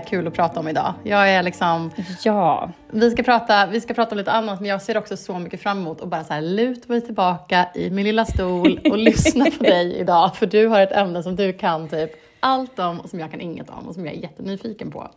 kul att prata om idag. Jag är liksom... Ja. Vi ska, prata, vi ska prata om lite annat, men jag ser också så mycket fram emot att bara så här luta mig tillbaka i min lilla stol och lyssna på dig idag. För du har ett ämne som du kan typ allt om och som jag kan inget om och som jag är jättenyfiken på.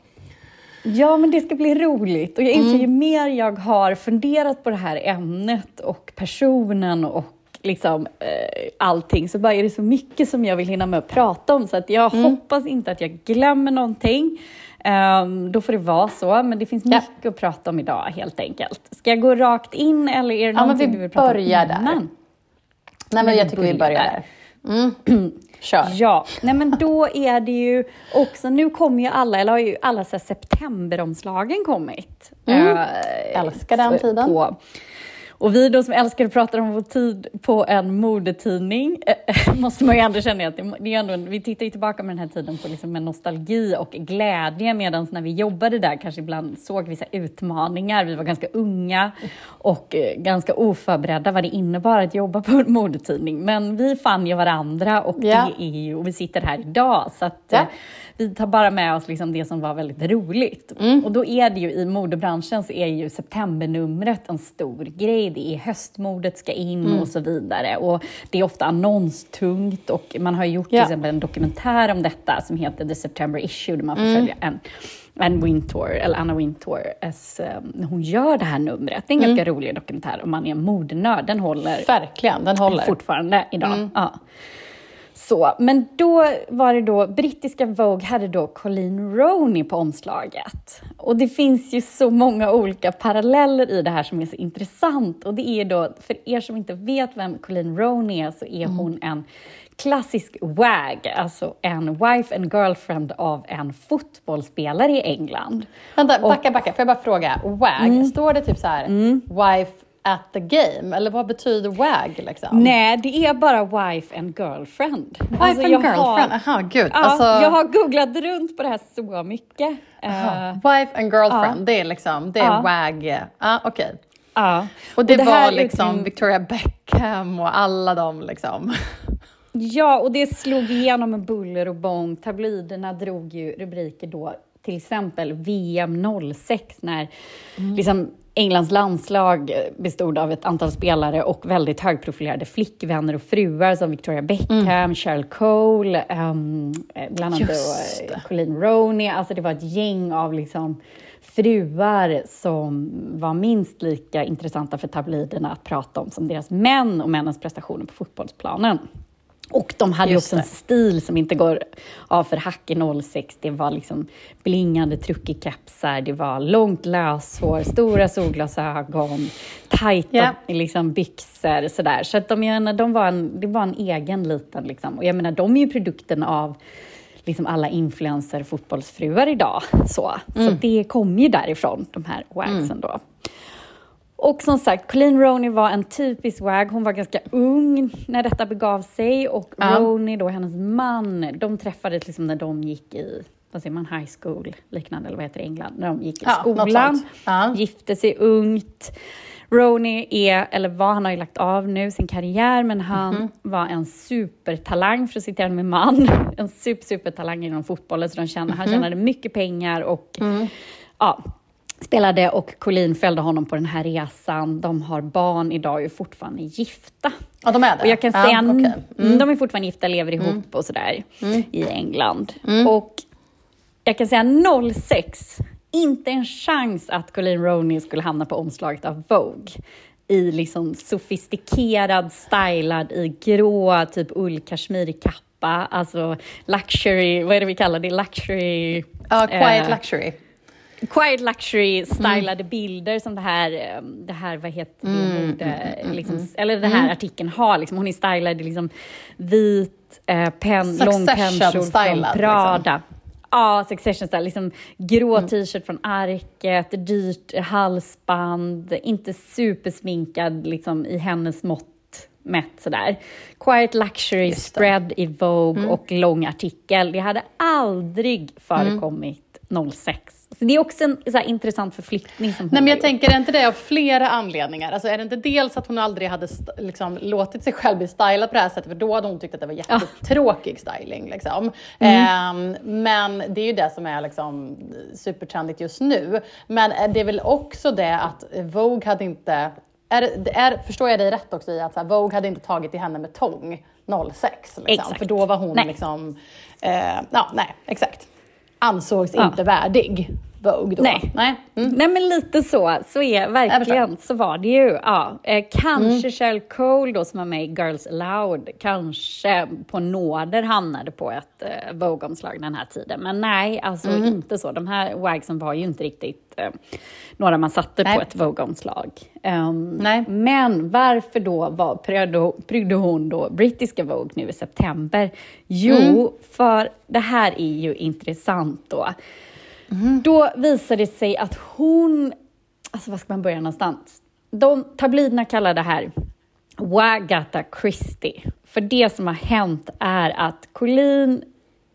Ja, men det ska bli roligt. Och jag inser mm. ju mer jag har funderat på det här ämnet och personen och liksom, eh, allting så bara är det så mycket som jag vill hinna med att prata om så att jag mm. hoppas inte att jag glömmer någonting. Um, då får det vara så, men det finns mycket ja. att prata om idag helt enkelt. Ska jag gå rakt in eller är det ja, någonting du vill prata om innan? Där. Nej, men jag tycker vi börjar där. Mm. Kör. Ja, nej men då är det ju också, nu kommer ju alla, eller har ju alla så septemberomslagen kommit. Mm. Äh, Älskar den tiden. På, och vi då som älskar att prata om vår tid på en modetidning äh, måste man ju ändå känna att det, är ändå, vi tittar ju tillbaka med den här tiden på liksom en nostalgi och glädje medan när vi jobbade där kanske ibland såg vissa utmaningar. Vi var ganska unga och äh, ganska oförberedda vad det innebar att jobba på en modetidning. Men vi fann ju varandra och, ja. det är ju, och vi sitter här idag. Så att, ja vi tar bara med oss liksom det som var väldigt roligt. Mm. Och då är det ju i modebranschen så är ju septembernumret en stor grej. Det är höstmodet ska in mm. och så vidare. Och det är ofta annonstungt och man har gjort till exempel en dokumentär om detta som heter The September Issue där man får mm. följa en Anne Wintour, eller Anna Wintour, as, um, hon gör det här numret. Det är en mm. ganska rolig dokumentär om man är modenörd. Den håller Verkligen, den håller. fortfarande idag. Mm. Ja. Så, men då var det då, brittiska Vogue hade då Colleen Roney på omslaget. Och det finns ju så många olika paralleller i det här som är så intressant. Och det är då, för er som inte vet vem Colleen Roney är, så är mm. hon en klassisk WAG, alltså en wife and girlfriend av en fotbollsspelare i England. Vänta, backa, backa, får jag bara fråga, WAG, mm. står det typ så här, mm. wife at the game? Eller vad betyder WAG? Liksom? Nej, det är bara wife and girlfriend. Wife alltså, and girlfriend? Aha, gud. Ja, alltså... Jag har googlat runt på det här så mycket. Uh, wife and girlfriend, uh, det är liksom, det är uh. WAG. Ah, Okej. Okay. Ja. Och det, och det var liksom utin... Victoria Beckham och alla de liksom. Ja, och det slog igenom med buller och bång. Tabloiderna drog ju rubriker då, till exempel VM 06 när mm. liksom, Englands landslag bestod av ett antal spelare och väldigt högprofilerade flickvänner och fruar som Victoria Beckham, mm. Cheryl Cole, um, bland annat då, Colleen Roney. Alltså det var ett gäng av liksom fruar som var minst lika intressanta för tabloiderna att prata om som deras män och männens prestationer på fotbollsplanen. Och de hade Just också en stil som inte går av för hack i 06. Det var liksom blingande truckekepsar, det var långt löshår, stora solglasögon, tajta yeah. liksom, byxor sådär. Så att de, menar, de var en, det var en egen liten, liksom. och jag menar, de är ju produkten av liksom alla influencer fotbollsfruar idag. Så, mm. så det kom ju därifrån, de här wagsen mm. då. Och som sagt, Colleen Roney var en typisk WAG. Hon var ganska ung när detta begav sig och ja. Roney, då hennes man, de träffades liksom när de gick i vad säger man, high school, liknande, eller vad heter det i England, när de gick i ja, skolan, ja. gifte sig ungt. Roney är, eller var, han har ju lagt av nu sin karriär, men han mm -hmm. var en supertalang, för att citera min man, en super, supertalang inom fotbollen, så de tjänade, mm -hmm. han mhm. tjänade mycket pengar och mm. ja, spelade och Colleen följde honom på den här resan. De har barn idag och är fortfarande gifta. Ja, de är det? Och jag kan ja, säga, okay. mm. De är fortfarande gifta, lever ihop mm. och sådär mm. i England. Mm. Och jag kan säga 06, inte en chans att Colleen Roney skulle hamna på omslaget av Vogue i liksom sofistikerad, stylad i grå typ ull kashmirkappa, alltså luxury, vad är det vi kallar det? Luxury... Ja, uh, quiet uh, luxury. Quiet luxury stylade mm. bilder som det här, ehm, det här vad heter det, mm, mm, mm, mm, liksom, eller den här mm. artikeln har. Liksom, hon är stylad i liksom, vit eh, pen, lång pennkjol från Prada. Liksom. Ja, Succession style. Liksom, grå mm. t-shirt från Arket, dyrt halsband, inte supersminkad liksom, i hennes mått mätt sådär. Quiet luxury, spread i Vogue och lång artikel. Det hade aldrig förekommit 06 Så det är också en så här, intressant förflyttning som Nej, men jag gjort. tänker, är inte det av flera anledningar? Alltså, är det inte dels att hon aldrig hade liksom, låtit sig själv bli stylad på det här sättet, för då hade hon tyckt att det var jättetråkig styling. Liksom. Ehm, men det är ju det som är liksom, supertrendigt just nu. Men det är väl också det att Vogue hade inte är, är, förstår jag dig rätt också i att så här, Vogue hade inte tagit i henne med tång 06? Liksom, Exakt. för då var hon Nej. liksom, eh, ja nej exakt, ansågs Ja. inte värdig Vogue då. Nej. nej. Mm. Nej men lite så, så är verkligen, så var det ju. Ja. Eh, kanske Mm. Cheryl Cole då som var med i Girls Aloud, kanske på nåder hamnade på ett eh, Vogue-omslag den här tiden. Men nej, alltså Mm. inte så. De här wagsen var ju inte riktigt eh, några man satte Nej. på ett Vogue-omslag. Ehm, Nej. Men varför då var, prydde hon då brittiska Vogue nu i september? Jo, Mm. för det här är ju intressant då. Mm. Då visade det sig att hon, alltså var ska man börja någonstans? De tabloiderna kallar det här Wagatha Christie. För det som har hänt är att Colleen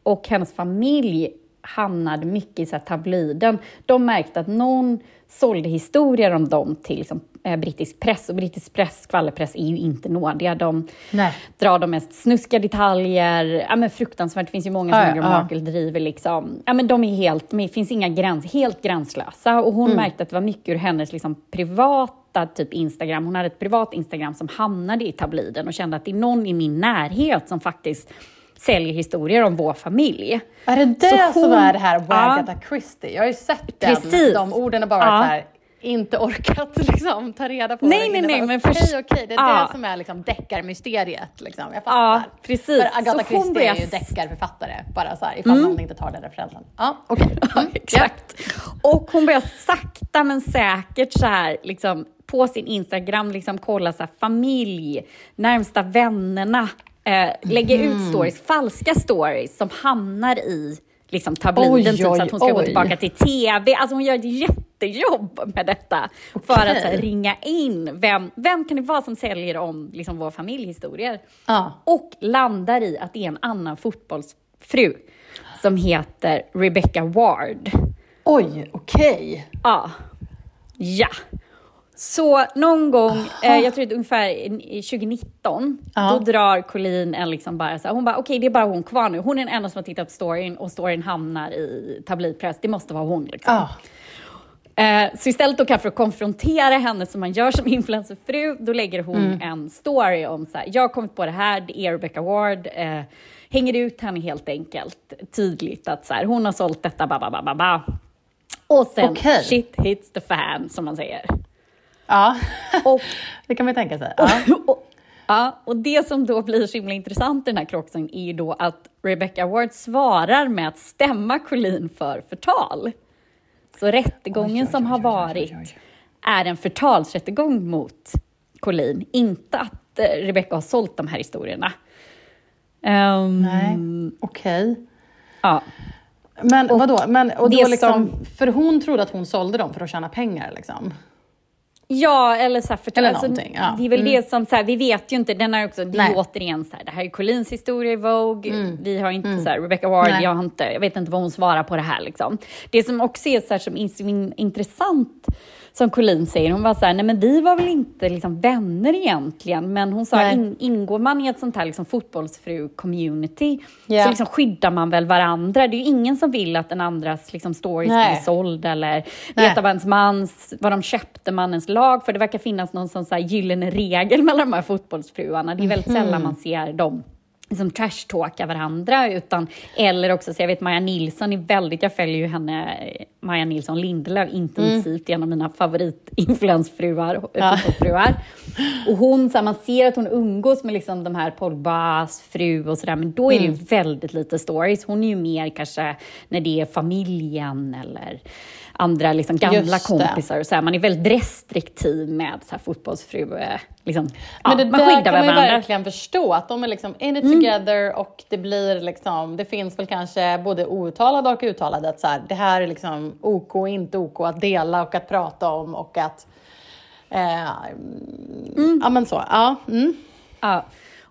och hennes familj hamnade mycket i så här tabloiden. De märkte att någon sålde historier om dem till liksom, brittisk press och brittisk press, skvallerpress, är ju inte nådiga. De Nej. drar de mest snuskiga detaljer. Ja, men fruktansvärt. Det finns ju många som Ja, ja, Meghan ja. Markle driver liksom. Ja, men de är helt, det finns inga gräns, helt gränslösa. Och Mm. hon märkte att det var mycket ur hennes liksom, privata typ Instagram. Hon hade ett privat Instagram som hamnade i tabloiden och kände att det är någon i min närhet som faktiskt säljer historier om vår familj. Är det det Så som hon- är det här Ja. Wagatha Christie? Jag har ju sett den, Precis. de orden har bara Ja. varit så här, inte orkat liksom, ta reda på Nej, vad det nej, nej, men Okej, först- okej, det är Ja. det som är liksom deckarmysteriet. Liksom. Jag Ja, fattar. precis. För Agatha Christie är börjar ju s- deckarförfattare, bara så här, ifall någon inte tar den referensen. Ja, okej. Ja, Mm, exakt. Och hon börjar sakta men säkert så här, liksom, på sin Instagram liksom, kolla så här, familj, närmsta vännerna, eh, lägga Mhm. ut stories, falska stories som hamnar i liksom, tabloiden, Oj, typ, så oj, att hon ska gå oj. tillbaka till TV. Alltså hon gör ett jättejobb med detta för att så här, ringa in vem, vem kan det vara som säljer om liksom, vår familjehistorier. Ja. Och landar i att det är en annan fotbollsfru som heter Rebecca Ward. Oj, okej. Ja. Ja. Så någon gång, eh, jag tror att ungefär i- i 2019, Ja. då drar Colleen en liksom bara så här, hon bara okej det är bara hon kvar nu. Hon är den enda som har tittat på storyn och storyn hamnar i tabloidpress. Det måste vara hon liksom. Ja. Eh, så istället då kan för att konfrontera henne som man gör som influencerfru, då lägger hon Mm. en story om så här, jag har kommit på det här, det är Rebecca Ward, eh, hänger ut henne helt enkelt, tydligt att så här, hon har sålt detta, ba, ba, ba, ba, ba. Och sen Okej. shit hits the fan, som man säger. Ja. Och, det kan man tänka sig. Ja. och, ja, och det som då blir så himla intressant i den här krocksen är ju då att Rebecca Ward svarar med att stämma Colleen för förtal. Så rättegången Oj, oj, som oj, har oj, oj, varit är en förtalsrättegång mot Colleen, inte att eh, Rebecca har sålt de här historierna. Ehm, Nej, okej. Ja. Men Och vadå? Men, och då liksom, som- För hon trodde att hon sålde dem för att tjäna pengar liksom? Ja, eller så här, för, Eller alltså, någonting, ja. Det är väl Mm. det som, så här, vi vet ju inte, den är också, det är återigen så här, det här är Collins historia i Vogue, vi har inte så här, Rebecca Ward, Mm. Nej. jag, har inte, jag vet inte vad hon svarar på det här liksom. Det som också är så här, som in, intressant, som Colleen säger, hon var så här, nej men vi var väl inte liksom vänner egentligen, men hon sa, in, ingår man i ett sånt här liksom fotbollsfru-community, Ja. så liksom skyddar man väl varandra. Det är ju ingen som vill att en andras liksom, story ska bli såld eller Nej. veta vad ens mans, vad de köpte mannens lag för. Det verkar finnas någon sån så här gyllene regel mellan de här fotbollsfruarna. Det är väldigt Mhm. sällan man ser dem liksom trashtalka varandra. Utan, eller också, så jag vet Maja Nilsson är väldigt, jag följer ju henne, Maja Nilsson Lindelöf intensivt, en av mina favoritinfluensfruar, Ja. Och hon, så här, man ser att hon umgås med liksom de här Pogbas fru och sådär, men då är det ju väldigt lite stories. Hon är ju mer kanske när det är familjen eller andra liksom gamla kompisar och så här. Man är väldigt restriktiv med så här fotbollsfru. eh, Liksom. Ja, Men det man där skyddar kan man ju varandra. verkligen förstå, att de är liksom in it Mm. together och det blir liksom, det finns väl kanske både outtalade och uttalade att så här, det här är liksom OK och inte OK att dela och att prata om och att, eh, Mm. ja men så, ja. Mm. Ja.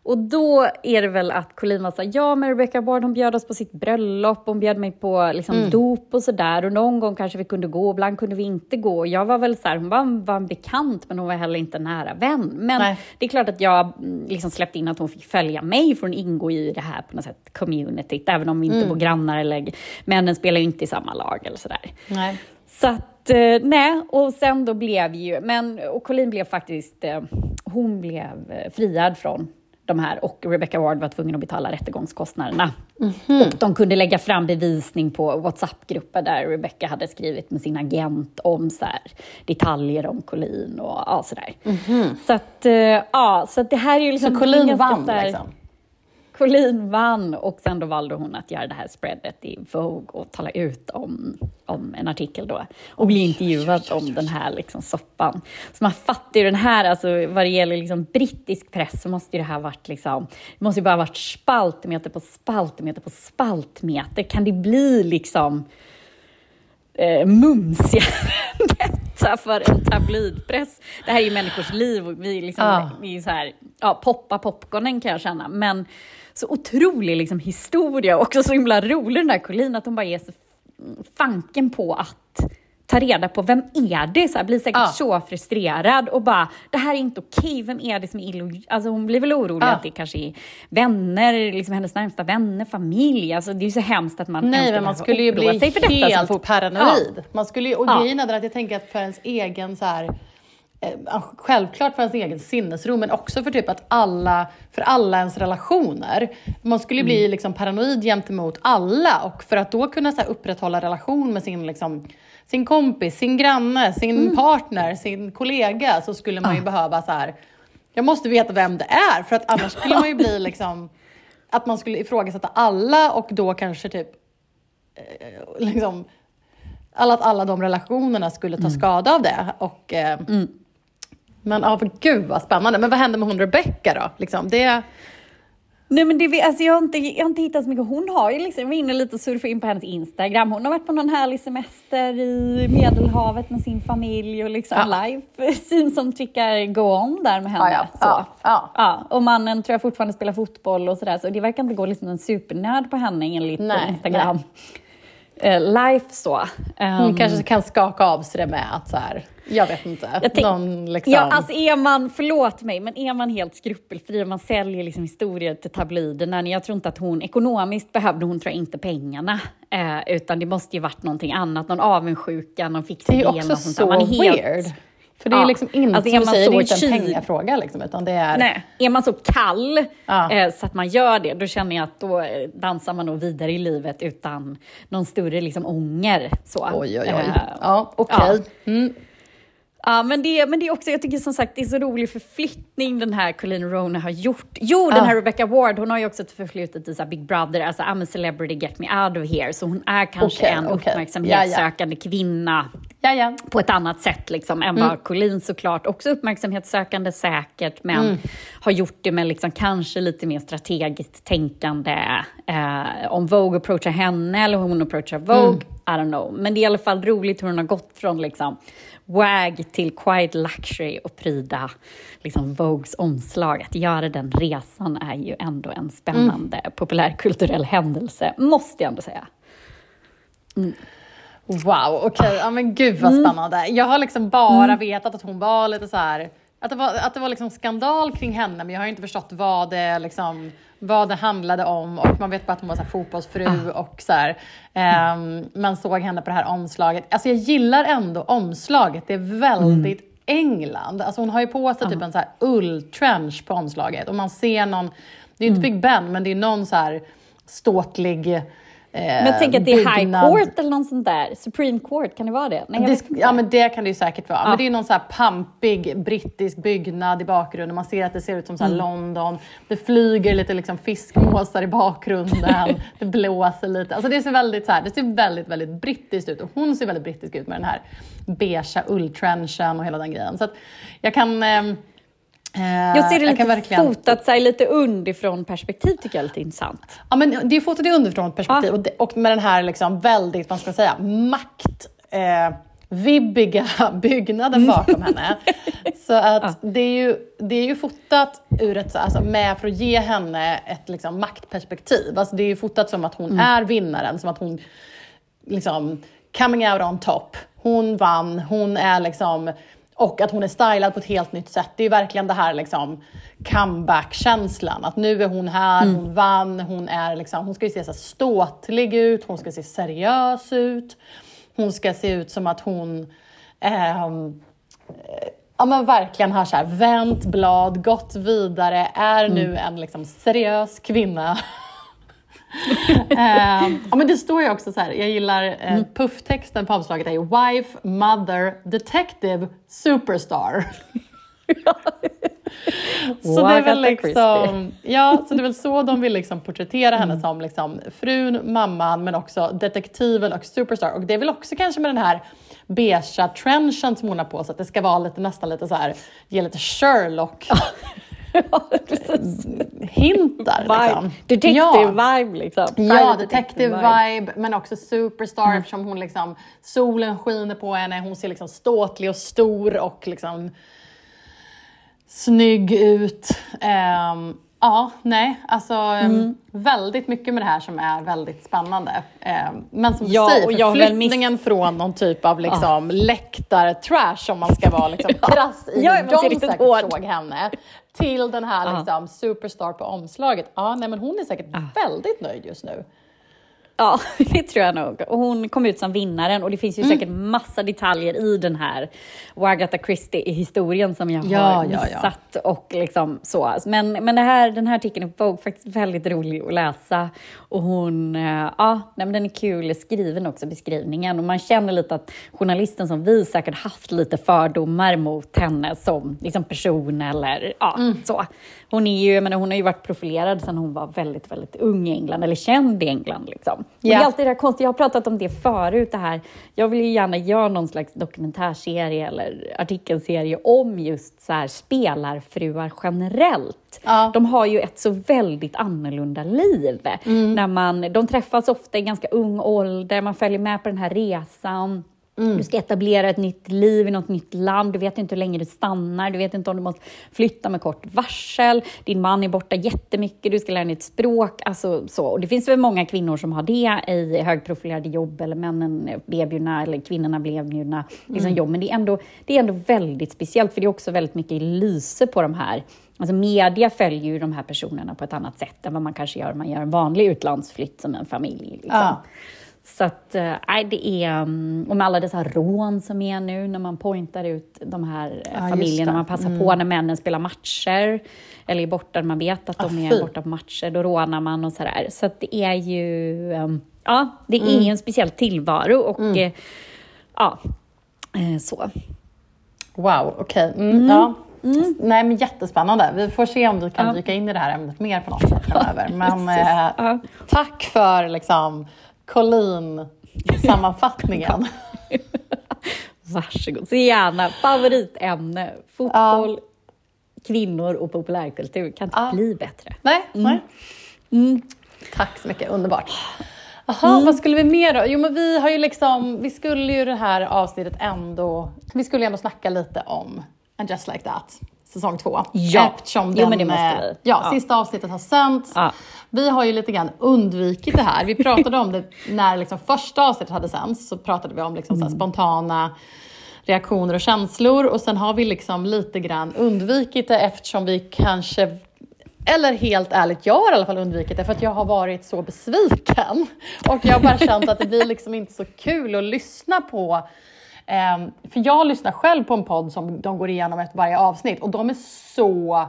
Och då är det väl att Collin var såhär, ja men Rebecca Ward hon bjöd oss på sitt bröllop, hon bjöd mig på liksom, Mm. dop och sådär. Och någon gång kanske vi kunde gå, ibland kunde vi inte gå. Jag var väl såhär, hon var, var en bekant men hon var heller inte en nära vän. Men Nej. det är klart att jag mm, liksom släppte in att hon fick följa mig för hon ingår ju i det här på något sätt communityt, även om vi inte Mm. bor grannar eller männen spelar ju inte i samma lag eller sådär. Nej. Så att, eh, nej, och sen då blev ju, men, och Colleen blev faktiskt, eh, hon blev eh, friad från de här och Rebecca Ward var tvungen att betala rättegångskostnaderna. Och de kunde lägga fram bevisning på WhatsApp-grupper där Rebecca hade skrivit med sin agent om så här, detaljer om Colleen och ja, sådär. Så att, eh, ja, så det här är ju liksom Så ganska vann här- liksom? Colleen vann och sen då valde hon att göra det här spreadet i Vogue och tala ut om, om en artikel då. Och bli intervjuad om den här liksom soppan. Så man fattar ju den här, alltså vad det gäller liksom brittisk press så måste ju det här varit liksom, det måste ju bara varit spaltmeter på spaltmeter på spaltmeter. Kan det bli liksom eh, mumsigare detta för en tabloidpress. Det här är ju människors liv och vi, liksom, Ja. vi är så här, ja, poppa popcornen kan jag känna. Men så otrolig liksom, historia och också så himla rolig den där Collin, att hon bara ger sig fanken på att ta reda på vem är det? Så här, blir säkert Ja. så frustrerad och bara, det här är inte okej, vem är det som är illojal? Alltså hon blir väl orolig Ja. att det kanske är vänner, liksom hennes närmsta vänner, familj. Alltså det är ju så hemskt att man Nej, men man skulle ju bli så helt paranoid. Man skulle ju, och Ja. grejen är att jag tänker att för ens egen så här, självklart för ens egen sinnesro, men också för typ att alla, för alla ens relationer. Man skulle bli Mm. liksom paranoid gentemot alla och för att då kunna så upprätthålla relation med sin, liksom, sin kompis, sin granne, sin Mm. partner, sin kollega så skulle man ju behöva så här, jag måste veta vem det är för att annars skulle man ju bli liksom, att man skulle ifrågasätta alla och då kanske typ eh, liksom, alla, att alla de relationerna skulle ta skada av det. Och, eh, Men ja, för gud vad spännande. Men vad hände med hon Rebecca då? Liksom, det, Nej men det, alltså jag, har inte, jag har inte hittat så mycket. Hon har ju liksom, jag var inne lite och surfade in på hennes Instagram. Hon har varit på någon härlig semester i Medelhavet med sin familj och liksom Ja. life seems som tycker go on där med henne. Ja, ja. Så. Ja, ja. Och mannen tror jag fortfarande spelar fotboll och sådär, så det verkar inte gå liksom en supernörd på henne enligt Nej, Instagram. Eh, life så. hon Um, kanske kan skaka av sig det med att så här, jag vet inte, Jag tänk- någon liksom... Ja, alltså är man, förlåt mig, men är man helt skrupelfri och man säljer liksom historier till tabloiderna, jag tror inte att hon, ekonomiskt behövde hon tror jag inte pengarna, eh, utan det måste ju varit någonting annat, någon avundsjuka, någon det fixidé. är ju också så. Man är helt- weird. För det är Ja. liksom inte, Alltså, är man säger, det är så inte en kyl- pengafråga liksom, utan det är... Nej, är man så kall Ja. eh, så att man gör det, då känner jag att då eh, dansar man nog vidare i livet utan någon större liksom, ånger. Så. Oj, oj, oj. Eh, Ja, okej. Mm. Ja, men det, men det är också, jag tycker som sagt det är så rolig förflyttning den här Colleen Rona har gjort. Jo, den här Rebecca Ward, hon har ju också ett förflutet i så Big Brother, alltså I'm a celebrity, get me out of here. Så hon är kanske Okej, en okej. uppmärksamhetssökande kvinna Ja, ja. på ett annat sätt liksom, än Mm. vad Colleen såklart, också uppmärksamhetssökande säkert, men Mm. har gjort det med liksom kanske lite mer strategiskt tänkande. Eh, om Vogue approachar henne eller hon approachar Vogue, Mm. I don't know. Men det är i alla fall roligt hur hon har gått från liksom WAG till Quiet Luxury och pryda liksom Vogues omslag. Att göra den resan är ju ändå en spännande Mm. populärkulturell händelse, måste jag ändå säga. Wow, okej. Ja men gud vad spännande. Jag har liksom bara vetat att hon var lite så här. Att det var, att det var liksom skandal kring henne, men jag har inte förstått vad det, liksom, vad det handlade om. Och man vet bara att hon var så här fotbollsfru och så här. Ehm, man såg henne på det här omslaget. Alltså jag gillar ändå omslaget. Det är väldigt England. Alltså hon har ju på sig typ en så här ulltrench på omslaget. Och man ser någon, det är inte Big Ben, men det är någon så här ståtlig Men tänk att det är High byggnad. Court eller något sånt där. Supreme Court, kan det vara det? Nej, Det, ja men det kan det ju säkert vara. Ja. Men det är någon så här pampig brittisk byggnad i bakgrunden. Man ser att det ser ut som så Mm. London. Det flyger lite liksom fiskmåsar i bakgrunden. det blåser lite. Alltså det ser väldigt så här, det ser väldigt, väldigt brittiskt ut. Och hon ser väldigt brittisk ut med den här beigea ulltrenchen och hela den grejen. Så jag kan... eh, Jag ser det lite kan verkligen- fotat sig lite underifrån perspektiv tycker jag är lite intressant. Ja, men det är fotot i underifrån perspektiv Ja. och, med den här liksom väldigt, vad ska man säga, makt... Eh, vibbiga byggnaden bakom henne. Så att det, är ju, det är ju fotat ur ett, alltså med för att ge henne ett liksom, maktperspektiv. Alltså det är ju fotat som att hon är vinnaren, som att hon liksom coming out on top. Hon vann, hon är liksom och att hon är stylad på ett helt nytt sätt. Det är verkligen det här liksom comeback-känslan. Att nu är hon här, Mm. hon vann, hon, är liksom, hon ska ju se så ståtlig ut, hon ska se seriös ut. Hon ska se ut som att hon eh, ja, men verkligen har så här, vänt blad, gått vidare, är nu Mm. en liksom seriös kvinna. Ehm, ja, men det står ju också så här, jag gillar eh, Mm. pufftexten på omslaget är ju Wife, Mother, Detective, Superstar. så det är väl liksom, ja, så det är väl så de vill liksom porträttera henne som liksom frun, mamman, men också detektiven och superstar. Och det är väl också kanske med den här beigea trenchen som hon har på sig, att det ska vara lite, nästan lite så här, ge lite Sherlock hintar. Liksom. Vibe. Detective-vibe liksom. Ja, Private detective vibe, men också superstar eftersom hon liksom, solen skiner på henne, hon ser liksom ståtlig och stor och liksom snygg ut. Ehm, ja, nej, alltså ehm, väldigt mycket med det här som är väldigt spännande. Ehm, men som Ja, du säger, har väl förflyttningen från någon typ av liksom läktar-trash, om man ska vara liksom krass i Ja, hur de säkert hård. såg henne, till den här Ja. liksom, superstar på omslaget. Ja, nej, men hon är säkert väldigt nöjd just nu. Ja, det tror jag nog. Och hon kom ut som vinnaren och det finns ju Mm. säkert massa detaljer i den här Agatha Christie-historien som jag Ja, har ja, ja. missat. Och liksom så. Men, men det här, den här artikeln är Vogue faktiskt väldigt rolig att läsa. Och hon, eh, ja, nej, den är kul skriven också, beskrivningen. Och man känner lite att journalisten som vi säkert haft lite fördomar mot henne som liksom person eller ja, Mm. så. Hon, är ju, menar, hon har ju varit profilerad sedan hon var väldigt, väldigt ung i England, eller känd i England. Liksom. Och Det Ja. är alltid det här konstiga, jag har pratat om det förut, det här. Jag vill ju gärna göra någon slags dokumentärserie eller artikelserie om just så här spelarfruar generellt. Ja. De har ju ett så väldigt annorlunda liv. Mm. När man, de träffas ofta i ganska ung ålder, man följer med på den här resan. Mm. Du ska etablera ett nytt liv i något nytt land, du vet inte hur länge du stannar, du vet inte om du måste flytta med kort varsel, din man är borta jättemycket, du ska lära dig ett språk. Alltså, så. Och det finns väl många kvinnor som har det i högprofilerade jobb, eller männen blir erbjudna, eller kvinnorna blir erbjudna liksom, jobb. Men det är, ändå, det är ändå väldigt speciellt, för det är också väldigt mycket lyse på de här Alltså media följer ju de här personerna på ett annat sätt än vad man kanske gör om man gör en vanlig utlandsflytt som en familj. Liksom. Ja. Så att, eh, nej, det är, mm, och med alla dessa rån som är nu när man pointar ut de här eh, Ja, familjerna, man passar på när männen spelar matcher, eller är borta, man vet att de Ah, är fy. borta på matcher, då rånar man och sådär. Så att det är ju, eh, ja, det Mm. är en speciell tillvaro och eh, ja, så. Wow, okej. Mm, Ja. Nej, men jättespännande. Vi får se om du kan Ja. dyka in i det här ämnet mer på något sätt framöver. Men eh, tack för liksom, Collin-sammanfattningen. Varsågod. Så gärna favoritämne, fotboll, kvinnor och populärkultur. Kan inte Ja. bli bättre. nej, nej. Tack så mycket, underbart. Jaha, vad skulle vi mer då? Jo, men vi har ju liksom, vi skulle ju det här avsnittet ändå, vi skulle ändå snacka lite om And Just Like That, säsong två. Ja. Eftersom Jo, den, men det måste eh, vi. Ja, Ja. sista avsnittet har sänts. Ja. Vi har ju lite grann undvikit det här. Vi pratade om det när liksom första avsnittet hade sänts, så pratade vi om liksom Mm. spontana reaktioner och känslor och sen har vi liksom lite grann undvikit det eftersom vi kanske eller helt ärligt, jag har i alla fall undvikit det för att jag har varit så besviken. Och jag har bara känt att det blir liksom inte så kul att lyssna på. Ehm, för jag lyssnar själv på en podd som de går igenom efter varje avsnitt och de är så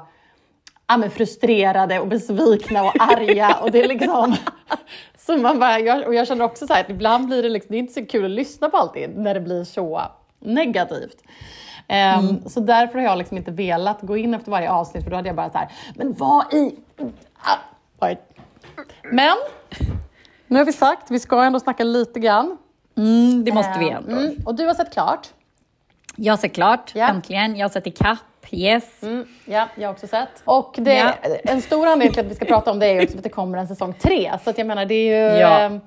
ja, men frustrerade och besvikna och arga. och det är liksom... Så man bara, jag, och jag känner också så att ibland blir det, liksom, det är inte så kul att lyssna på alltid när det blir så negativt. Ehm, Så därför har jag liksom inte velat gå in efter varje avsnitt för då hade jag bara så här, men vad i... Ah. Men nu har vi sagt, vi ska ändå snacka lite grann. Mm, det måste vi Ehm, ändå. Mm, och du har sett klart. Jag har sett klart, Ja. äntligen. Jag har sett ikapp, yes. Mm, ja, jag har också sett. Och det, Ja. en stor anledning till att vi ska prata om det är ju att det kommer en säsong tre. Så att jag menar, det är ju... Ja. ehm,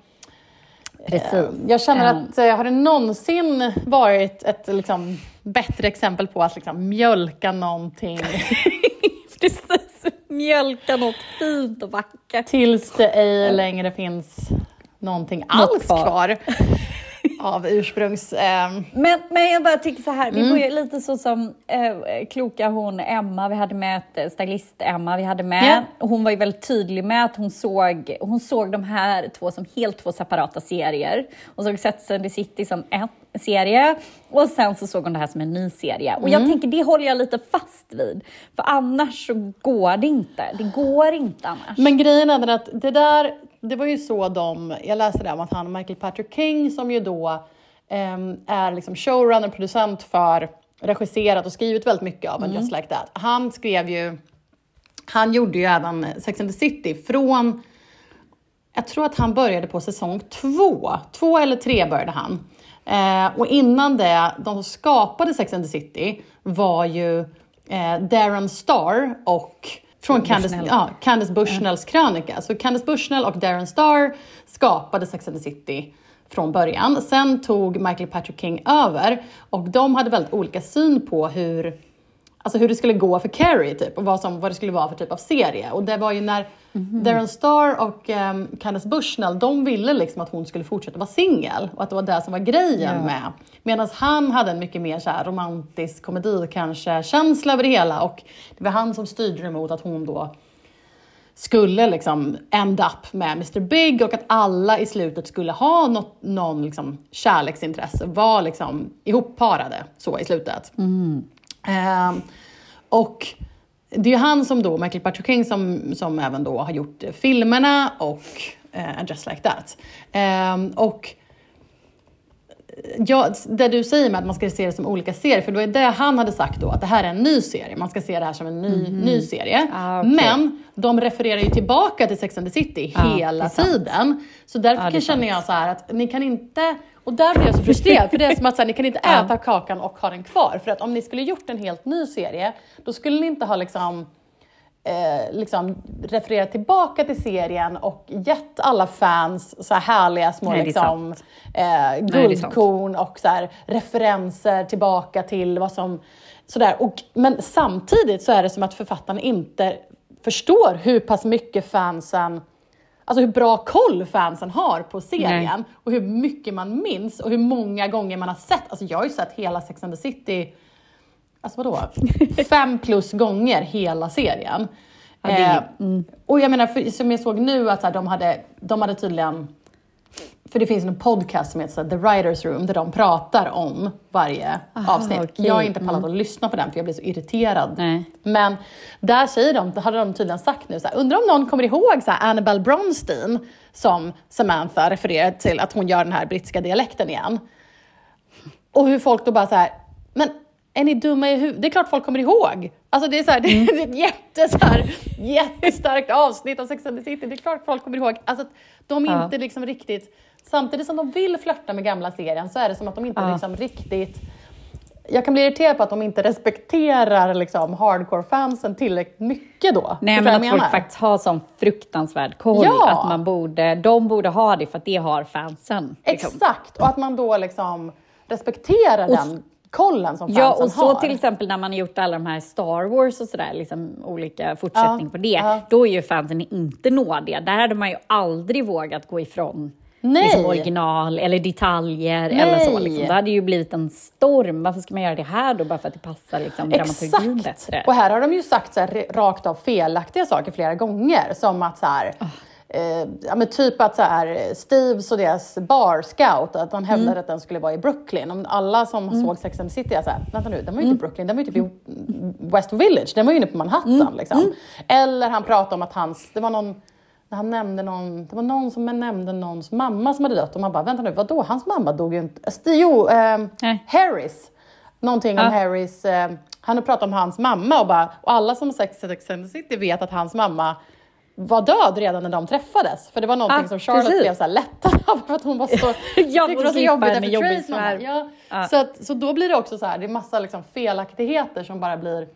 Precis. Eh, Jag känner Eh, att, eh, har det någonsin varit ett liksom, bättre exempel på att liksom, mjölka någonting Precis, mjölka något fint och vackert. tills det ej längre finns någonting alls kvar. kvar av ursprungs... ehm, Men, men jag bara tycker så här, vi Mm. ju lite så som eh, kloka hon Emma, vi hade med ett eh, stylist-Emma, vi hade med, Ja. hon var ju väldigt tydlig med att hon såg, hon såg de här två som helt två separata serier. Hon såg Sex and the City som en serie och sen så såg hon det här som en ny serie. Och Mm. jag tänker, det håller jag lite fast vid. För annars så går det inte. Det går inte annars. Men grejen är att det där, det var ju så de, jag läste det om att han, Michael Patrick King, som ju då ehm, är liksom showrunner, producent för, regisserat och skrivit väldigt mycket av en Just Like That. Han skrev ju, han gjorde ju även Sex and the City från, jag tror att han började på säsong två, två eller tre började han. Eh, och innan det, de som skapade Sex and the City var ju eh, Darren Star och från Candice, Bushnell. ja, Candice Bushnells krönika. Så Candice Bushnell och Darren Star skapade Sex and the City från början. Sen tog Michael Patrick King över och de hade väldigt olika syn på hur Alltså hur det skulle gå för Carrie typ och vad, som, vad det skulle vara för typ av serie. Och det var ju när Darren Star och um, Candice Bushnell, de ville liksom att hon skulle fortsätta vara singel och att det var det som var grejen Ja. med. Medan han hade en mycket mer så här romantisk komedi kanske känsla över det hela och det var han som styrde det mot att hon då skulle liksom end up med Mr Big och att alla i slutet skulle ha något, någon liksom kärleksintresse, var liksom ihopparade så i slutet. Eh, och det är ju han som då, Michael Patrick King, som, som även då har gjort filmerna och eh, Just Like That. Eh, och Ja, det du säger med att man ska se det som olika serier, för det var det han hade sagt då, att det här är en ny serie. Man ska se det här som en ny, ny serie. Ah, okej. Men de refererar ju tillbaka till Sex and the City det hela tiden. Så därför är känner jag så att ni kan inte, och där blir jag så frustrerad, för det är som att så här, ni kan inte Ja. äta kakan och ha den kvar. För att om ni skulle gjort en helt ny serie, då skulle ni inte ha liksom eh, liksom refererat tillbaka till serien och gett alla fans så här härliga små Nej, liksom, eh, guldkorn och så här, referenser tillbaka till vad som... Sådär. Och, men samtidigt så är det som att författarna inte förstår hur pass mycket fansen Alltså hur bra koll fansen har på serien Nej. och hur mycket man minns och hur många gånger man har sett. Alltså jag har ju sett hela Sex and the City alltså vadå, fem plus gånger hela serien. Ja, det Eh, och jag menar, för, som jag såg nu att så här, de, hade, de hade tydligen, för det finns en podcast som heter så här, The Writers Room där de pratar om varje Aha, avsnitt. Mm. Jag har inte pallat att lyssna på den för jag blir så irriterad. Nej. Men där säger de, hade de tydligen sagt nu, så här, undrar om någon kommer ihåg så här, Annabelle Bronstein som Samantha refererar till att hon gör den här brittiska dialekten igen. Och hur folk då bara så här, men är ni dumma i huvudet? Det är klart folk kommer ihåg. Alltså det är, så här, det är ett jätte, så här, jättestarkt avsnitt av Sex and the City. Det är klart folk kommer ihåg. Alltså de Ja. inte liksom riktigt, samtidigt som de vill flörta med gamla serien så är det som att de inte Ja. liksom riktigt jag kan bli irriterad på att de inte respekterar liksom, hardcore-fansen tillräckligt mycket då. Nej, men att folk faktiskt har sån fruktansvärd koll. Ja. Att man borde, de borde ha det för att det har fansen. liksom. Exakt, och att man då liksom respekterar den kollen som fansen Ja, och så har. till exempel när man har gjort alla de här Star Wars och sådär, liksom olika fortsättning Ja, på det, ja. då är ju fansen inte nådiga. Där hade man ju aldrig vågat gå ifrån Nej. liksom original eller detaljer eller så. Nej. Liksom. Det hade ju blivit en storm. Varför ska man göra det här då? Bara för att det passar liksom, dramaturgin bättre. Och här har de ju sagt så här, rakt av felaktiga saker flera gånger. Som att så här, Ah. Eh, ja, men typ att så här, Steves och deras bar Scout, att han hävdade Mm. att den skulle vara i Brooklyn. Om alla som såg Sex and the City så här, vänta nu, den var ju Mm. inte i Brooklyn, den var ju typ i West Village, den var ju inne på Manhattan. Mm. Liksom. Eller han pratade om att hans, det var någon han nämnde någon, det var någon som nämnde någons mamma som hade dött och man bara, vänta nu, vadå, hans mamma dog ju inte. St- Jo, eh. Harris. Någonting om Ja. Harrys, eh, han har pratat om hans mamma och, bara, och alla som har sett Sex and the City vet att hans mamma var död redan när de träffades. För det var någonting Ja, som Charlotte precis. blev så här lättad av för att hon var så, Ja, tyckte och det var så jobbigt efter Trace. Ja. Ja. Så, att, så då blir det också så här, det är massa liksom felaktigheter som bara blir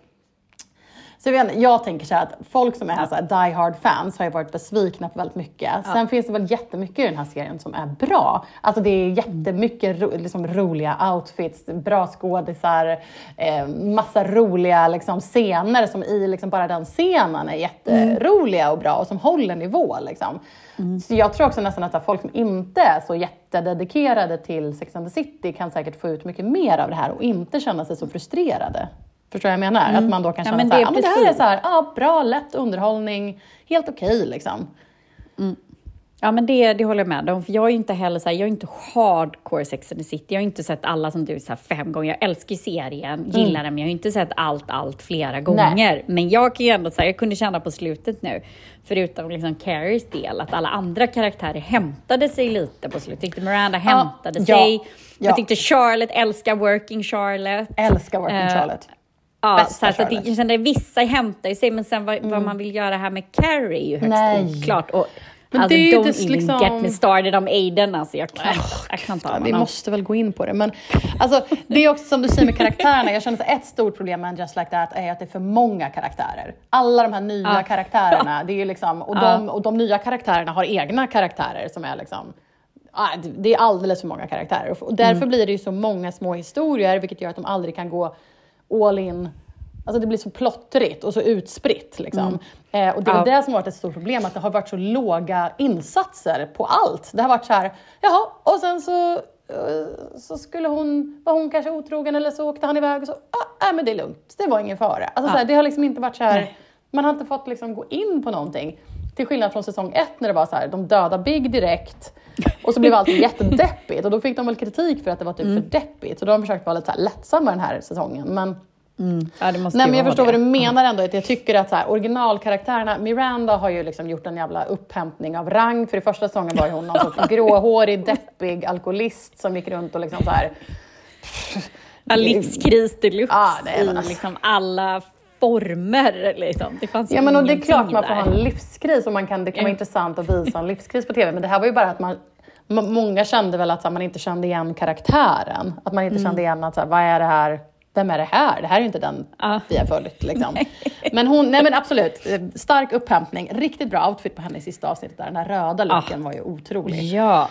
Så jag, vet, jag tänker så här att folk som är så här die hard fans har ju varit besvikna på väldigt mycket. Sen finns det väl jättemycket i den här serien som är bra. Alltså det är jättemycket ro, liksom, roliga outfits, bra skådisar, eh, massa roliga liksom, scener som i liksom, bara den scenen är jätteroliga och bra och som håller nivå. Liksom. Så jag tror också nästan att folk som inte är så jättededikerade till Sex and the City kan säkert få ut mycket mer av det här och inte känna sig så frustrerade. Förstår jag vad jag menar? Att man då kan Ja, känna men så här, det är ja, men det här är så här, ja, bra, lätt underhållning, helt okej liksom. Ja, men det, det håller jag med om. För jag är ju inte heller så här, jag är inte hardcore Sex and the City. Jag har inte sett alla som du så här, fem gånger. Jag älskar serien, gillar den, men jag har inte sett allt, allt flera gånger. Men jag kan ju ändå säga, jag kunde känna på slutet nu, förutom liksom Carries del, att alla andra karaktärer hämtade sig lite på slutet. Jag tyckte Miranda hämtade ja, sig. ja. Jag tyckte Charlotte, älskar Working Charlotte. Älskar Working Eh, Charlotte. Ja, så, så att det, jag kände vissa hämtar ju sig, men sen vad, vad man vill göra här med Carrie är ju högst Nej. oklart. Och, Men alltså, det är don't inte even liksom- get me started om Aiden. Alltså, jag kan, jag kan Ja, honom. vi måste väl gå in på det. Men alltså, det är också som du säger med karaktärerna. Jag känner att ett stort problem med Just Like That är att det är för många karaktärer. Alla de här nya Ja. karaktärerna, det är liksom, och, de, och de nya karaktärerna har egna karaktärer som är liksom det- är alldeles för många karaktärer och- och därför Mm. blir det ju så många små historier vilket gör att de aldrig kan gå all in Alltså det blir så plottrigt och så utspritt. Liksom. Eh, och det är Mm. Ja. det som varit ett stort problem, att det har varit så låga insatser på allt. Det har varit så här, jaha, och sen så, eh, så skulle hon, var hon kanske otrogen eller så åkte han iväg och så, ah, nej men det är lugnt, det var ingen fara. Alltså, så här, det har liksom inte varit så här, man har inte fått liksom gå in på någonting. Till skillnad från säsong ett när det var så här, de dödar Big direkt och så blev allt jättedeppigt och då fick de väl kritik för att det var typ Mm. för deppigt. Så då har de försökt vara lite så här lättsamma den här säsongen. Men, Ja, det måste Nej men jag förstår det. vad du menar ändå, att jag tycker att så här, originalkaraktärerna, Miranda har ju liksom gjort en jävla upphämtning av rang, för i första säsongen var ju hon någon sorts gråhårig, deppig alkoholist som gick runt och liksom så här, Ja, livskris deluxe Ja, i liksom alla former. Liksom. Det fanns Ja men och det är klart man får där. ha en livskris och man kan, det kan vara Mm. intressant att visa en livskris på TV, men det här var ju bara att man Många kände väl att här, man inte kände igen karaktären. Att man inte Mm. kände igen att, så här, vad är det här? Vem är det här? Det här är ju inte den Ja. vi har följt. Liksom. Men hon, nej men absolut, eh, stark upphämtning. Riktigt bra outfit på henne i sista avsnittet där. Den här röda looken var ju otrolig. Ja.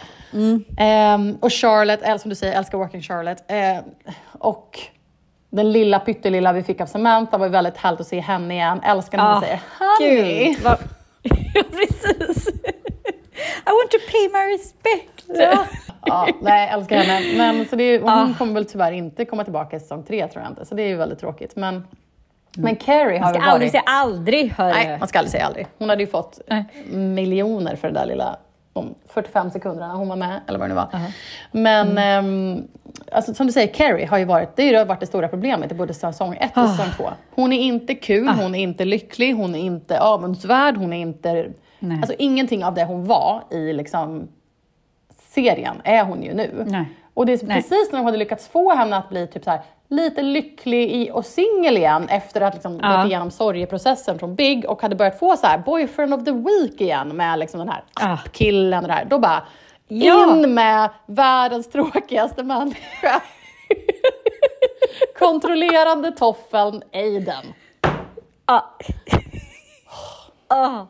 Ehm, och Charlotte, som du säger, älskar Working Charlotte. Eh, och den lilla pyttelilla vi fick av Samantha var ju väldigt härligt att se henne igen. Älskar när hon Ah, säger honey. Vad... ja, precis. I want to pay my respect. Ja. ja, nej, älskar henne. Men, så det är, hon Ah. kommer väl tyvärr inte komma tillbaka i säsong tre tror jag inte. Så det är ju väldigt tråkigt. Men, men Carrie har Man ska aldrig varit... säga aldrig, hörru. Nej, man ska aldrig säga aldrig. Hon hade ju fått Nej. miljoner för det där lilla om 45 sekunderna hon var med, eller vad det nu var. Men ehm, alltså, som du säger, Carrie har ju varit, det har varit det stora problemet i både säsong 1 och Ah. säsong 2. Hon är inte kul, hon är inte lycklig, hon är inte avundsvärd, hon är inte... Nej. Alltså ingenting av det hon var i liksom, serien är hon ju nu. Nej. Och det är Nej. precis när de hade lyckats få henne att bli typ så här, lite lycklig i, och singel igen efter att liksom Ja. gått igenom sorgeprocessen från Big och hade börjat få så här boyfriend of the week igen med liksom den här Ah. killen och det här. Då bara Ja. in med världens tråkigaste människa. Kontrollerande toffeln Aiden. Ja. Ah.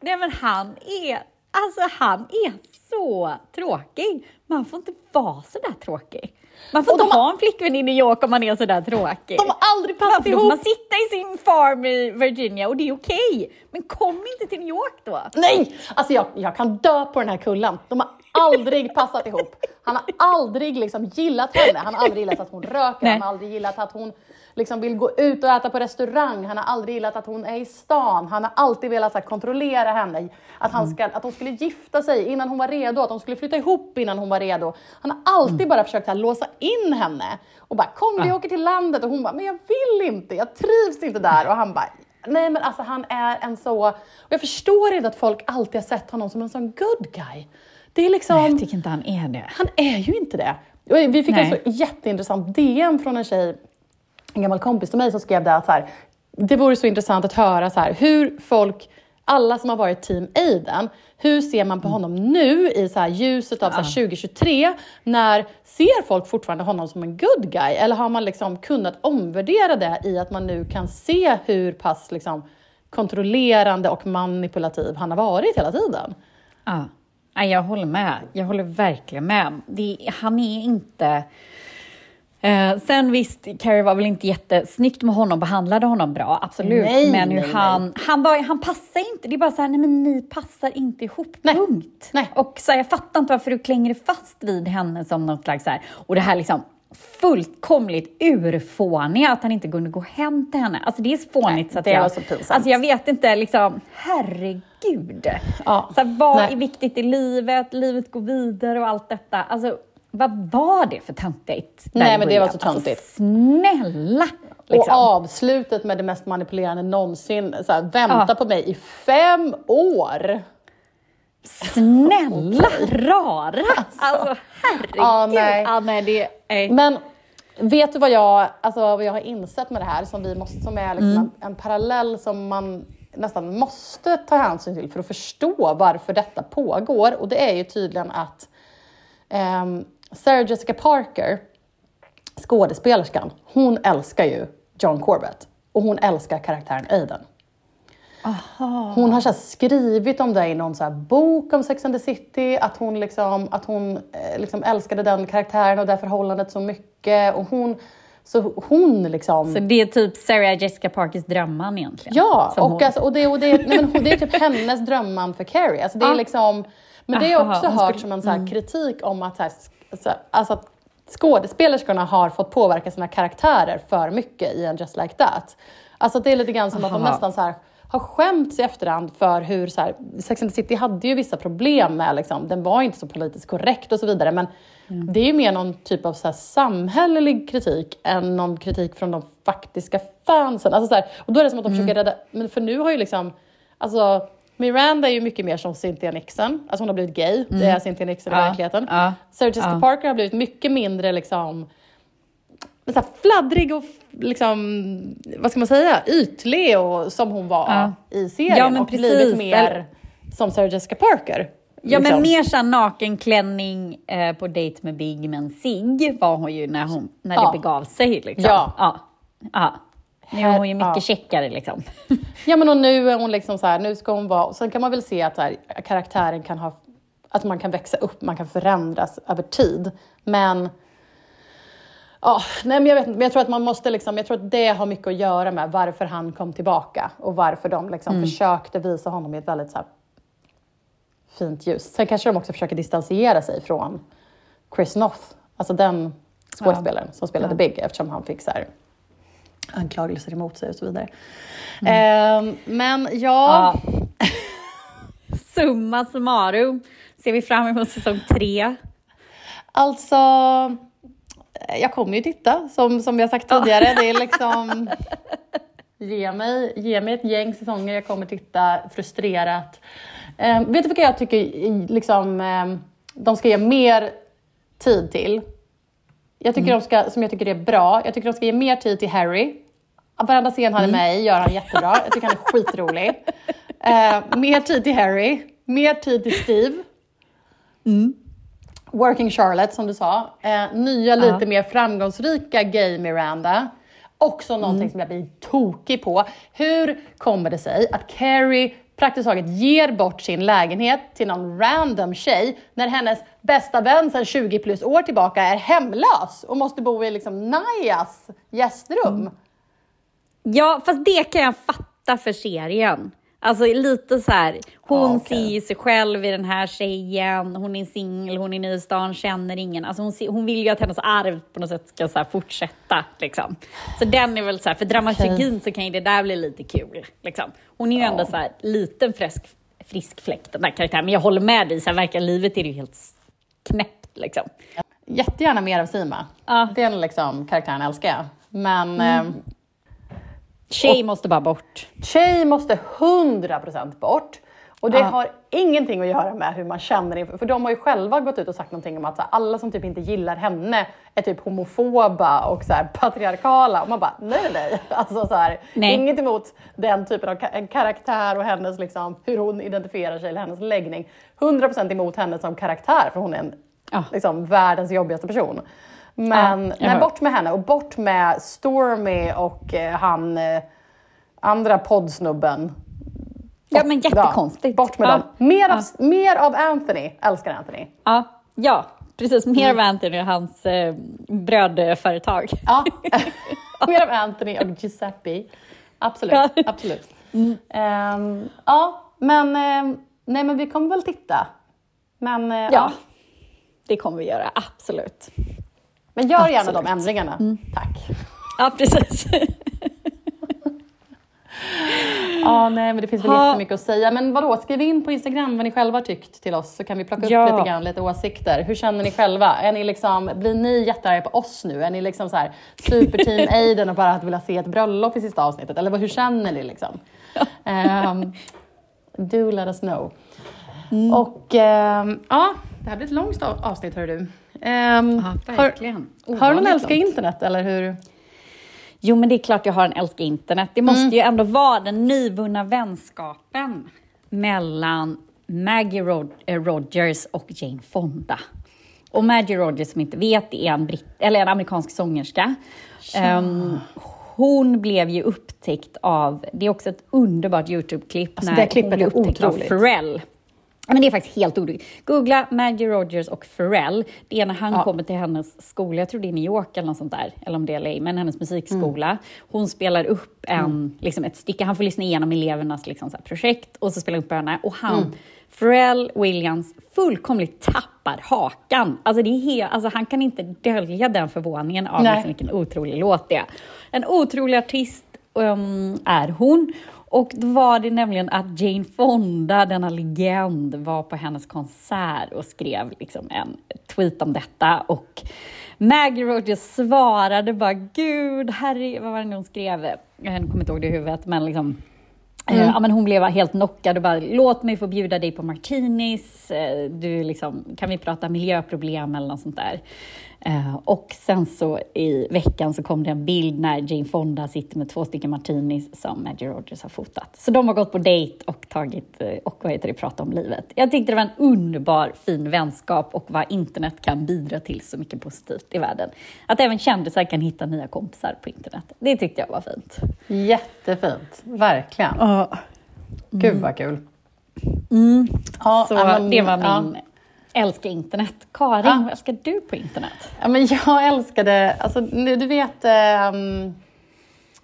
Nej men han är, alltså han är så tråkig. Man får inte vara så där tråkig. Man får Och inte ha en flickvän i New York om man är så där tråkig. De har aldrig passat ihop. man sitta i sin farm i Virginia och det är okej. Men kom inte till New York då. Nej! Alltså jag, jag kan dö på den här kullen. De har aldrig passat ihop. Han har aldrig liksom gillat henne. Han har aldrig gillat att hon röker, Nej. han har aldrig gillat att hon liksom vill gå ut och äta på restaurang. Han har aldrig gillat att hon är i stan. Han har alltid velat här, kontrollera henne. Att, han ska, att hon skulle gifta sig innan hon var redo, att de skulle flytta ihop innan hon var redo. Han har alltid bara försökt här, låsa in henne och bara kom vi åker till landet och hon bara men jag vill inte, jag trivs inte där och han bara Nej men alltså han är en så, och jag förstår inte att folk alltid har sett honom som en sån good guy. Det är liksom, Nej, jag tycker inte han är det. han är ju inte det. Vi fick Nej. en så jätteintressant DM från en tjej, en gammal kompis till mig som skrev det att så här, det vore så intressant att höra så här, hur folk alla som har varit team Aiden, hur ser man på honom nu i så ljuset av så här 2023? När ser folk fortfarande honom som en good guy? Eller har man liksom kunnat omvärdera det i att man nu kan se hur pass liksom kontrollerande och manipulativ han har varit hela tiden? Ja jag håller med. Jag håller verkligen med. Det, han är inte... Eh, sen visst, Carrie var väl inte jättesnyggt med honom, behandlade honom bra, absolut. Nej, men hur nej, han, nej. han, var, han passar inte. Det är bara så här, nej men ni passar inte ihop, Nej, punkt. Och så här, jag fattar inte varför du klänger fast vid henne som något slags så här, och det här liksom fullkomligt urfåniga att han inte kunde gå hem till henne. Alltså det är så fånigt Nej, så att det jag... var så pinsamt. Alltså jag vet inte, liksom, herregud. Ja, Så här, vad nej. är viktigt i livet? Livet går vidare och allt detta. Alltså, vad var det för töntigt? Nej, men det var så töntigt. Alltså, snälla! Liksom. Och avslutet med det mest manipulerande någonsin. Så här, vänta Ja. på mig i fem år. Snälla rara! Alltså, herregud! Ja, nej. Ja, nej, det, nej. Men vet du vad jag, alltså, vad jag har insett med det här som, vi måste, som är liksom Mm. en, en parallell som man nästan måste ta hänsyn till för att förstå varför detta pågår. Och det är ju tydligen att ehm, Sarah Jessica Parker, skådespelerskan, hon älskar ju John Corbett och hon älskar karaktären Aiden. Hon har så skrivit om det i någon så bok om Sex and the City, att hon, liksom, att hon eh, liksom älskade den karaktären och det förhållandet så mycket. Och hon, så hon liksom... Så det är typ Sarah Jessica Parkers drömman egentligen? Ja, och, hon- alltså, och, det, och det, nej, men hon- det är typ hennes drömman för Carrie. Alltså, det är Ah. liksom, men det har jag Aha, också hört som en så här kritik om att, så här, alltså, att skådespelerskorna har fått påverka sina karaktärer för mycket i en Just Like That. Alltså det är lite grann som att de Aha. nästan så här, har skämts i efterhand för hur så här, Sex and the City hade ju vissa problem med, liksom, den var inte så politiskt korrekt och så vidare, men det är ju mer någon typ av så här, samhällelig kritik än någon kritik från de faktiska fansen. Alltså, så här, och då är det som att de försöker rädda, men för nu har ju liksom, alltså Miranda är ju mycket mer som Cynthia Nixon, alltså hon har blivit gay, det är Cynthia Nixon i Ja, verkligheten. ja, Sarah Jessica ja. Parker har blivit mycket mindre liksom så här fladdrig och liksom, vad ska man säga, ytlig och som hon var Ja. i serien Ja, men och precis. blivit mer som Sarah Jessica Parker. Ja, men liksom. mer såhär nakenklänning eh, på dejt med Big men Sig var hon ju när, hon, när Ja. det begav sig. Liksom. Ja. ja. ja. Nu är hon ju mycket Ja. checkare liksom. Ja men och nu är hon liksom så här, nu ska hon vara, och sen kan man väl se att här, karaktären kan ha, att man kan växa upp, man kan förändras över tid. Men Ja, nej men jag vet men jag tror att man måste liksom, jag tror att det har mycket att göra med varför han kom tillbaka och varför de liksom försökte visa honom i ett väldigt så här, fint ljus. Sen kanske de också försöker distansera sig från Chris Noth, alltså den skådespelaren som spelade Big eftersom han fick så här, anklagelser emot sig och så vidare. Ehm, men ja, Ja. Summa summarum ser vi fram emot säsong tre. Alltså, eh, jag kommer ju titta som, som jag sagt tidigare. Det är liksom, ge mig, ge mig ett gäng säsonger, jag kommer titta frustrerat. Eh, vet du vilka jag tycker liksom, eh, de ska ge mer tid till? Jag tycker de ska, som jag tycker är bra, jag tycker de ska ge mer tid till Harry. Varenda scen han är med i gör han jättebra. Jag tycker han är skitrolig. Eh, mer tid till Harry, mer tid till Steve. Working Charlotte som du sa. Eh, nya lite mer framgångsrika Gay Miranda. Också någonting som jag blir tokig på. Hur kommer det sig att Carrie praktiskt taget ger bort sin lägenhet till någon random tjej när hennes bästa vän sedan 20 plus år tillbaka är hemlös och måste bo i liksom Najas gästrum? Ja, fast det kan jag fatta för serien. Alltså lite så här, hon Ja, okej. ser sig själv i den här tjejen, hon är singel, hon är ny i stan, känner ingen. Alltså hon, ser, hon vill ju att hennes arv på något sätt ska så fortsätta. Liksom. Så den är väl så här, för dramaturgin så kan ju det där bli lite kul. Liksom. Hon är ju ändå så här liten frisk, frisk fläkt, den där karaktären. Men jag håller med dig, så här, verkar livet är ju helt knäppt. Liksom. Jättegärna mer av Sima. Ja. Den liksom, karaktären älskar jag. Men eh, Tjej måste bara bort. Tjej måste 100% bort. Och det Ja. har ingenting att göra med hur man känner inför, för de har ju själva gått ut och sagt någonting om att här, alla som typ inte gillar henne är typ homofoba och så här, patriarkala. Och man bara, nej nej. Alltså, så här, Nej. Inget emot den typen av ka- karaktär och hennes, liksom, hur hon identifierar sig eller hennes läggning. 100% emot henne som karaktär för hon är en, Ja. liksom, världens jobbigaste person. Men Ja, nej, bort med henne och bort med Stormy och eh, han eh, andra poddsnubben. Ja, men jättekonstigt. Ja, bort med Ja. dem. Mer av, mer av Anthony. Älskar Anthony. Ja, ja precis. Mer av Anthony och hans eh, brödföretag. Ja. mer av Anthony och Giuseppe. Absolut. Ja. absolut. Ehm, ja, men, ehm, nej, men vi kommer väl titta. Men, eh, ja. Ja, det kommer vi göra. Absolut. Men gör gärna Absolut. de ändringarna. Tack. Ja, precis. Ja, nej, men det finns väl Ha. jättemycket att säga. Men vadå, skriv in på Instagram vad ni själva har tyckt till oss så kan vi plocka upp Ja. lite grann, lite åsikter. Hur känner ni själva? Är ni liksom, blir ni jättearga på oss nu? Är ni liksom så här superteam Aiden och bara att vilja se ett bröllop i sista avsnittet? Eller hur känner ni liksom? Ehm, do let us know. Mm. Och ehm, ja, det här blir ett långt av- avsnitt hör du. Ehm, Ja, har, verkligen. har du Ovanligt älskar långt. internet eller hur? Jo, men det är klart jag har en älskar internet. Det måste ju ändå vara den nyvunna vänskapen mellan Maggie Rod- eh, Rogers och Jane Fonda. Och Maggie Rogers, som inte vet, är en, britt- eller en amerikansk sångerska. Ehm, hon blev ju upptäckt av, det är också ett underbart YouTube-klipp, Alltså, när det hon blev upptäckt av otroligt. Pharrell. Men det är faktiskt helt otroligt. Googla Maggie Rogers och Pharrell. Det är när han Ja. kommer till hennes skola, jag tror det är New York eller något sånt där, eller om det är LA, men hennes musikskola. Mm. Hon spelar upp en, liksom ett stycke, han får lyssna igenom elevernas liksom, så projekt och så spelar han upp henne. Och han, Mm. Pharrell Williams, fullkomligt tappar hakan. Alltså, det är helt, alltså han kan inte dölja den förvåningen av liksom, vilken otrolig låt det är. En otrolig artist um, är hon. Och då var det nämligen att Jane Fonda, denna legend, var på hennes konsert och skrev liksom en tweet om detta. Och Maggie Rogers svarade bara, gud, herre, vad var det hon skrev? Jag kommer inte ihåg det i huvudet, men liksom Eh, Ja, men hon blev helt knockad och bara, låt mig få bjuda dig på martinis, Eh, du liksom, kan vi prata miljöproblem eller något sånt där. Eh, och sen så i veckan så kom det en bild när Jane Fonda sitter med två stycken martinis som Maggie Rogers har fotat. Så de har gått på dejt och tagit, eh, och vad heter det, pratat om livet. Jag tyckte det var en underbar fin vänskap och vad internet kan bidra till så mycket positivt i världen. Att även kändisar kan hitta nya kompisar på internet. Det tyckte jag var fint. Jättefint, verkligen. Gud vad kul. Mm. Ja, Så det var ja. Min älska internet. Karin, Ja. vad älskar du på internet? Ja, men jag älskade, alltså, nu- du vet ehm,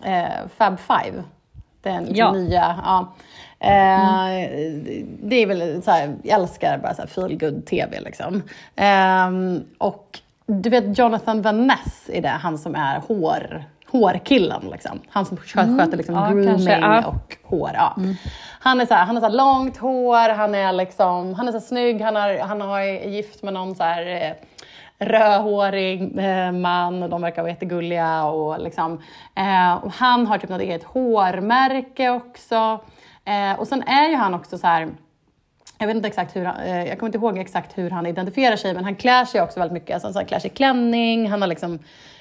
eh, Fab Five? Den liksom Ja. nya. Ja. Eh, Det är väl så här, jag älskar bara så här feel good tv liksom. Ehm, och du vet Jonathan Van Ness är det, han som är hår, hårkillen liksom. Han som skö- sköter liksom Ja, grooming kanske, ja. och hår. Ja. Han är så här, han har så långt hår, han är liksom, han är så snygg, han, har, han har, gift med någon så här eh, rödhårig eh, man och de verkar vara jättegulliga. Och, liksom, eh, och han har typ något eget hårmärke också. Eh, och sen är ju han också så här, jag vet inte exakt hur han, eh, jag kommer inte ihåg exakt hur han identifierar sig, men han klär sig också väldigt mycket. Alltså, han klär sig i klänning, han har liksom,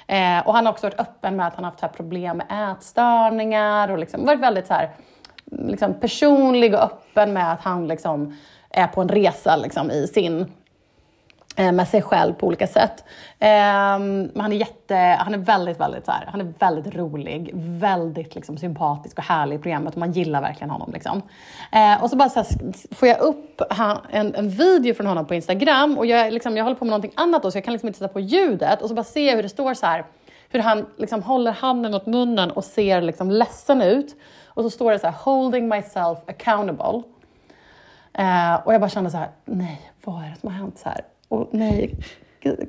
eh, och han har också varit öppen med att han har haft här problem med ätstörningar och liksom varit väldigt så här, liksom personlig och öppen med att han liksom är på en resa liksom i sin Eh, med sig själv på olika sätt. Um, men han är jätte, han är väldigt, väldigt så här, han är väldigt rolig, väldigt liksom, sympatisk och härlig i programmet och man gillar verkligen honom. Liksom. Uh, och så bara så här, får jag upp han, en, en video från honom på Instagram och jag, liksom, jag håller på med någonting annat då så jag kan liksom inte sätta på ljudet och så bara se hur det står så här hur han liksom håller handen åt munnen och ser liksom ledsen ut. Och så står det så här, holding myself accountable. uh, och jag bara kände så här, nej, vad är det som har hänt så här? Och nej,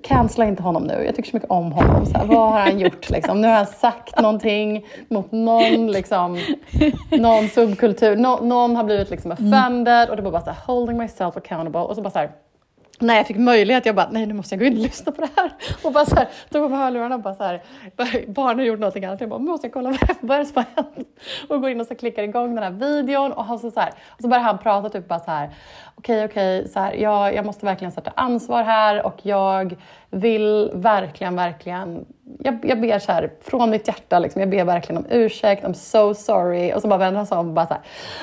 cancella inte honom nu. Jag tycker så mycket om honom. Så här, vad har han gjort? Liksom? Nu har han sagt någonting mot någon, liksom, någon subkultur. Nå- någon har blivit liksom offended och det var bara så här, holding myself accountable. Och så bara så här, när jag fick möjlighet, jag bara, nej nu måste jag gå in och lyssna på det här. Och bara så här, tog på hörlurarna och bara så här, barnen gjorde någonting annat. Jag bara, måste jag kolla vad är det som har hänt? Och går in och så klickar igång den här videon och, han så, så här, och så börjar han prata typ bara så här, okej okej, så här, jag, jag måste verkligen sätta ansvar här och jag vill verkligen, verkligen jag, jag ber så här, från mitt hjärta, liksom, jag ber verkligen om ursäkt, I'm so sorry. Och så bara vänder han sig om och bara så här,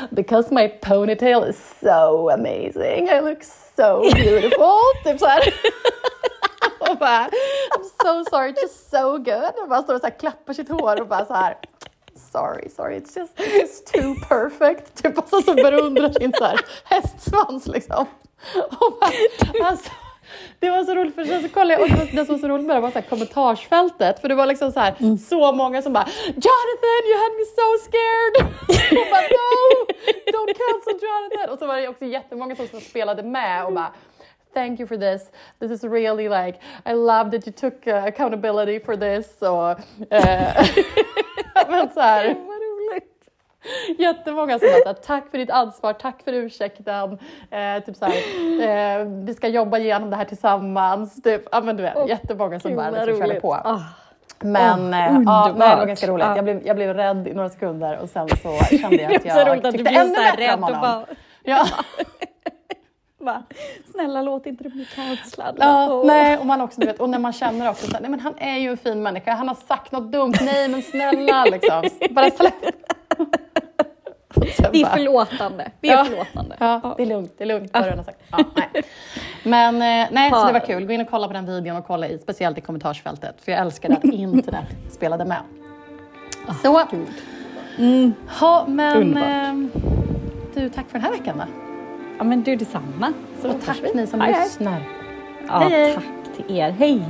because my ponytail is so amazing, I look so beautiful. typ så här. och bara, I'm so sorry, just so good. Och bara står och så här, klappar sitt hår och bara så här, sorry, sorry, it's just, it's just too perfect. Typ och så, så beundrar sin så här, hästsvans liksom. Och bara, alltså, det var så roligt för sen så kollade jag och det, var, det som var så roligt med det var så här kommentarsfältet för det var liksom så här mm. så många som bara Jonathan you had me so scared! och bara no! Don't cancel Jonathan! Och så var det också jättemånga som spelade med och bara thank you for this. This is really like, I love that you took uh, accountability for this. Och, uh, men så här, Jättemånga som bara tack för ditt ansvar, tack för ursäkten. Eh, typ så här, eh, vi ska jobba igenom det här tillsammans. Typ, ja, men du vet, oh, jättemånga som bara liksom körde på. Oh. Men oh, eh, ja, det var ganska roligt. Jag, blev, jag blev rädd i några sekunder och sen så kände jag att jag tyckte ännu bättre om honom. Bara... Ja. Bara, snälla låt inte det bli cancellad. Ja, oh. nej, och, man också, du vet, och när man känner också så nej men han är ju en fin människa, han har sagt något dumt, nej men snälla liksom. Bara släpp. Vi är förlåtande. Vi är ja. förlåtande. Ja, det är lugnt. Det är luggt vad ja. sagt. Ja, nej. Men eh, nej, så det var kul. Gå in och kolla på den videon och kolla i, speciellt i kommentarsfältet. För jag älskade att internet spelade med. Oh, så. Mm. Ha, men eh, du, tack för den här veckan då. Ja, men du detsamma. Så och tack ni som hej, lyssnar. Ja, hej, hej. tack till er. Hej!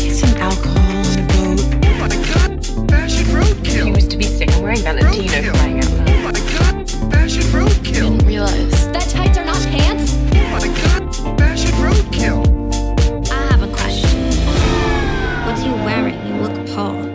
Get some alcohol roadkill. He was to be sick. I'm wearing Valentino flying out. Oh my god, fashion roadkill. Didn't realize. That tights are not pants? Oh my god, fashion roadkill. I have a question. What are you wearing? You look Paul.